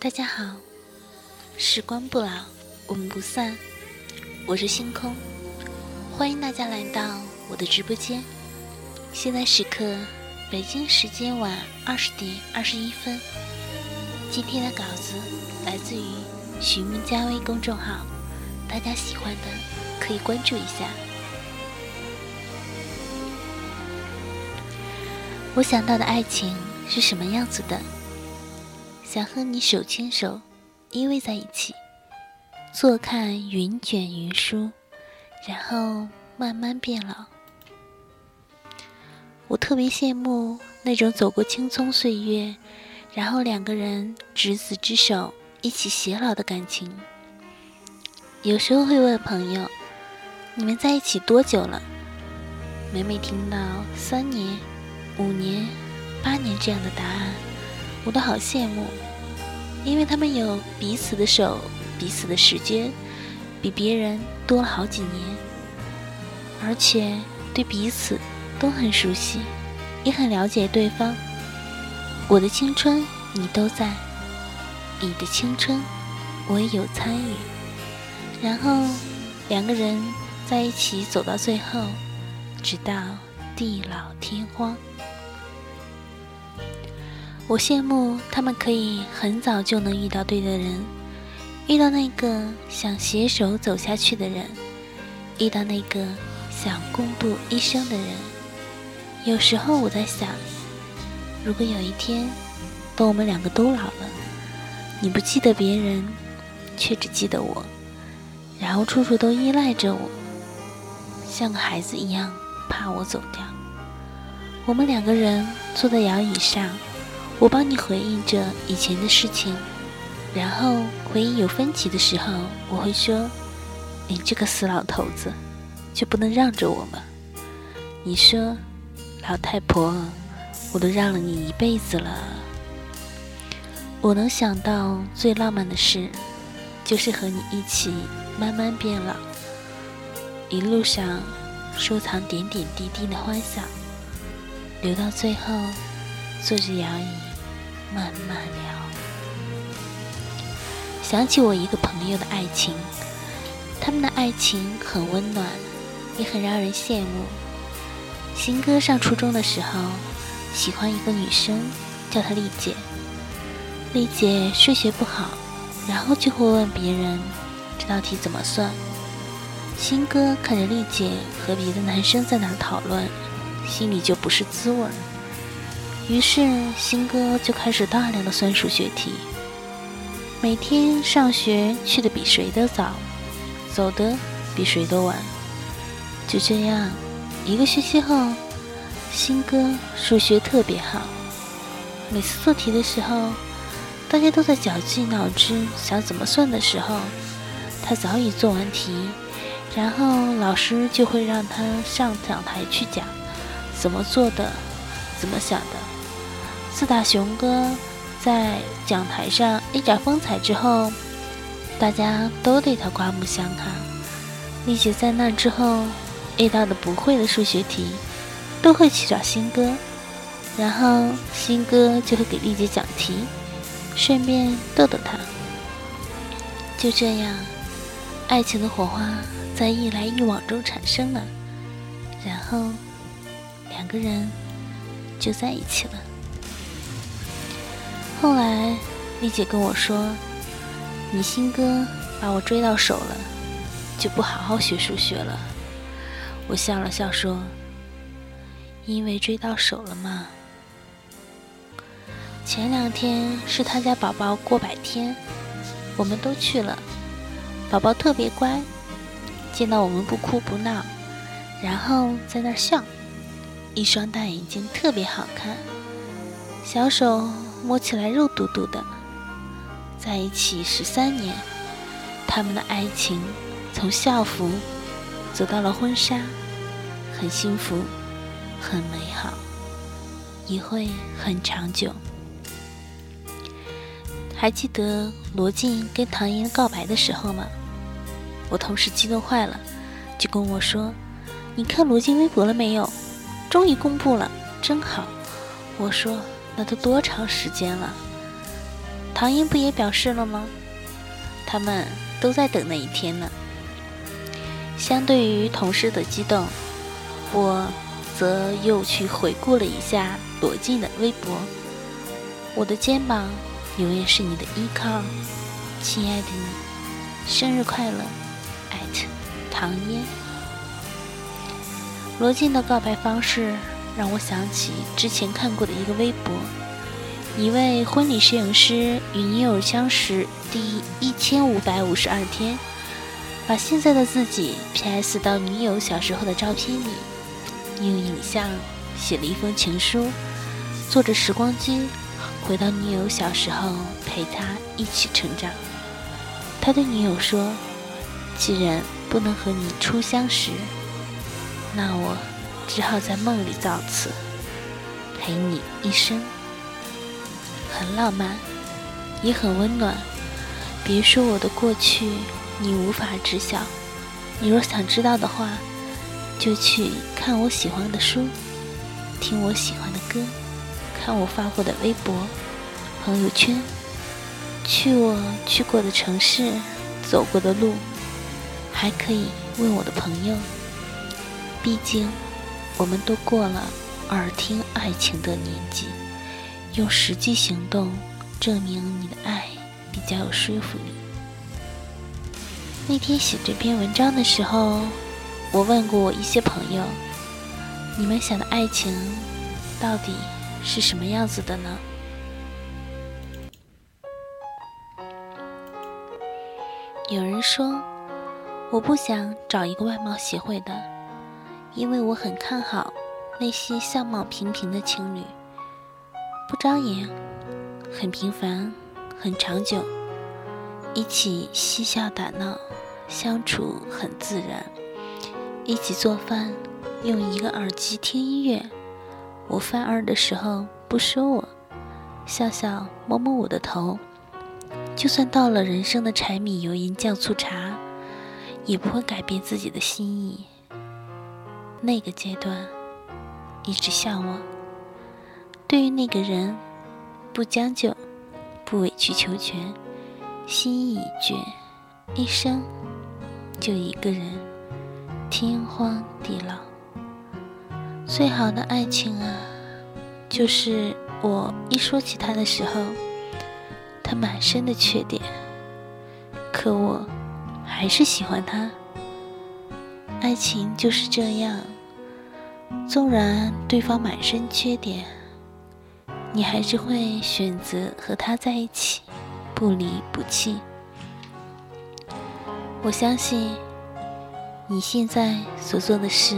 大家好，时光不老，我们不散。我是星空，欢迎大家来到我的直播间。现在时刻，北京时间晚二十点二十一分。今天的稿子来自于徐梦佳微公众号，大家喜欢的可以关注一下。我想到的爱情是什么样子的？想和你手牵手依偎在一起，坐看云卷云舒，然后慢慢变老。我特别羡慕那种走过青葱岁月，然后两个人执子之手一起偕老的感情。有时候会问朋友：“你们在一起多久了？”每每听到三年、五年、八年这样的答案。我都好羡慕，因为他们有彼此的手，彼此的时间，比别人多了好几年，而且对彼此都很熟悉，也很了解对方。我的青春你都在，你的青春我也有参与，然后两个人在一起走到最后，直到地老天荒。我羡慕他们可以很早就能遇到对的人，遇到那个想携手走下去的人，遇到那个想共度一生的人。有时候我在想，如果有一天，等我们两个都老了，你不记得别人，却只记得我，然后处处都依赖着我，像个孩子一样怕我走掉，我们两个人坐在摇椅上。我帮你回忆着以前的事情，然后回忆有分歧的时候，我会说：“你这个死老头子，就不能让着我吗？”你说：“老太婆，我都让了你一辈子了。”我能想到最浪漫的事，就是和你一起慢慢变老，一路上收藏点点滴滴的欢笑，留到最后，坐着摇椅。慢慢聊，想起我一个朋友的爱情，他们的爱情很温暖，也很让人羡慕。新哥上初中的时候，喜欢一个女生，叫她丽姐。丽姐数学不好，然后就会问别人这道题怎么算。新哥看着丽姐和别的男生在那讨论，心里就不是滋味儿。于是，新哥就开始大量的算数学题。每天上学去的比谁都早，走的比谁都晚。就这样，一个学期后，新哥数学特别好。每次做题的时候，大家都在绞尽脑汁想怎么算的时候，他早已做完题，然后老师就会让他上讲台去讲怎么做的，怎么想的。四大雄哥在讲台上一展风采之后，大家都对他刮目相看。丽姐在那之后遇到的不会的数学题，都会去找新哥，然后新哥就会给丽姐讲题，顺便逗逗她。就这样，爱情的火花在一来一往中产生了，然后两个人就在一起了。后来，丽姐跟我说：“你新哥把我追到手了，就不好好学数学了。”我笑了笑说：“因为追到手了嘛。”前两天是他家宝宝过百天，我们都去了。宝宝特别乖，见到我们不哭不闹，然后在那儿笑，一双大眼睛特别好看，小手。摸起来肉嘟嘟的，在一起十三年，他们的爱情从校服走到了婚纱，很幸福，很美好，也会很长久。还记得罗晋跟唐嫣告白的时候吗？我同事激动坏了，就跟我说：“你看罗晋微博了没有？终于公布了，真好。”我说。那都多长时间了？唐嫣不也表示了吗？他们都在等那一天呢。相对于同事的激动，我则又去回顾了一下罗晋的微博。我的肩膀永远是你的依靠，亲爱的你，生日快乐！艾特唐嫣。罗晋的告白方式让我想起之前看过的一个微博。一位婚礼摄影师与女友相识第一千五百五十二天，把现在的自己 PS 到女友小时候的照片里，用影像写了一封情书，坐着时光机回到女友小时候，陪她一起成长。他对女友说：“既然不能和你初相识，那我只好在梦里造次，陪你一生。”很浪漫，也很温暖。别说我的过去，你无法知晓。你若想知道的话，就去看我喜欢的书，听我喜欢的歌，看我发过的微博、朋友圈，去我去过的城市，走过的路，还可以问我的朋友。毕竟，我们都过了耳听爱情的年纪。用实际行动证明你的爱比较有说服力。那天写这篇文章的时候，我问过我一些朋友：“你们想的爱情到底是什么样子的呢？”有人说：“我不想找一个外貌协会的，因为我很看好那些相貌平平的情侣。”不张扬，很平凡，很长久，一起嬉笑打闹，相处很自然，一起做饭，用一个耳机听音乐。我犯二的时候不说我，笑笑摸摸我的头。就算到了人生的柴米油盐酱醋茶，也不会改变自己的心意。那个阶段，一直向往。对于那个人，不将就，不委曲求全，心意已决，一生就一个人，天荒地老。最好的爱情啊，就是我一说起他的时候，他满身的缺点，可我还是喜欢他。爱情就是这样，纵然对方满身缺点。你还是会选择和他在一起，不离不弃。我相信你现在所做的事，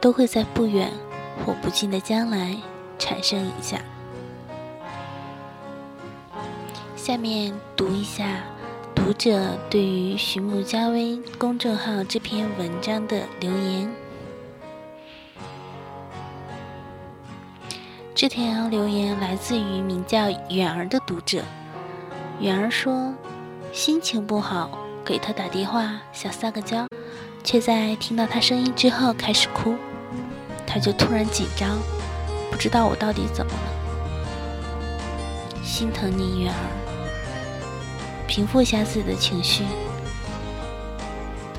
都会在不远或不近的将来产生影响。下面读一下读者对于徐木佳薇公众号这篇文章的留言。这条留言来自于名叫远儿的读者。远儿说，心情不好，给他打电话想撒个娇，却在听到他声音之后开始哭。他就突然紧张，不知道我到底怎么了。心疼你，远儿，平复一下自己的情绪，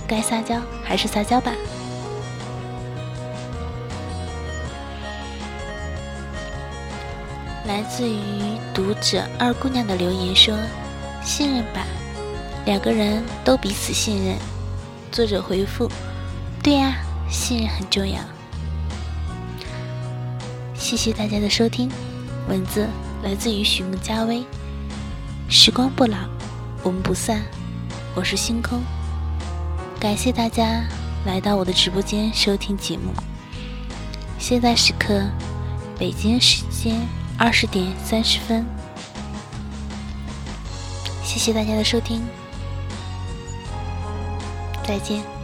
该撒娇还是撒娇吧。来自于读者二姑娘的留言说：“信任吧，两个人都彼此信任。”作者回复：“对呀，信任很重要。”谢谢大家的收听，文字来自于许木佳薇。时光不老，我们不散。我是星空，感谢大家来到我的直播间收听节目。现在时刻，北京时间。二十点三十分，谢谢大家的收听，再见。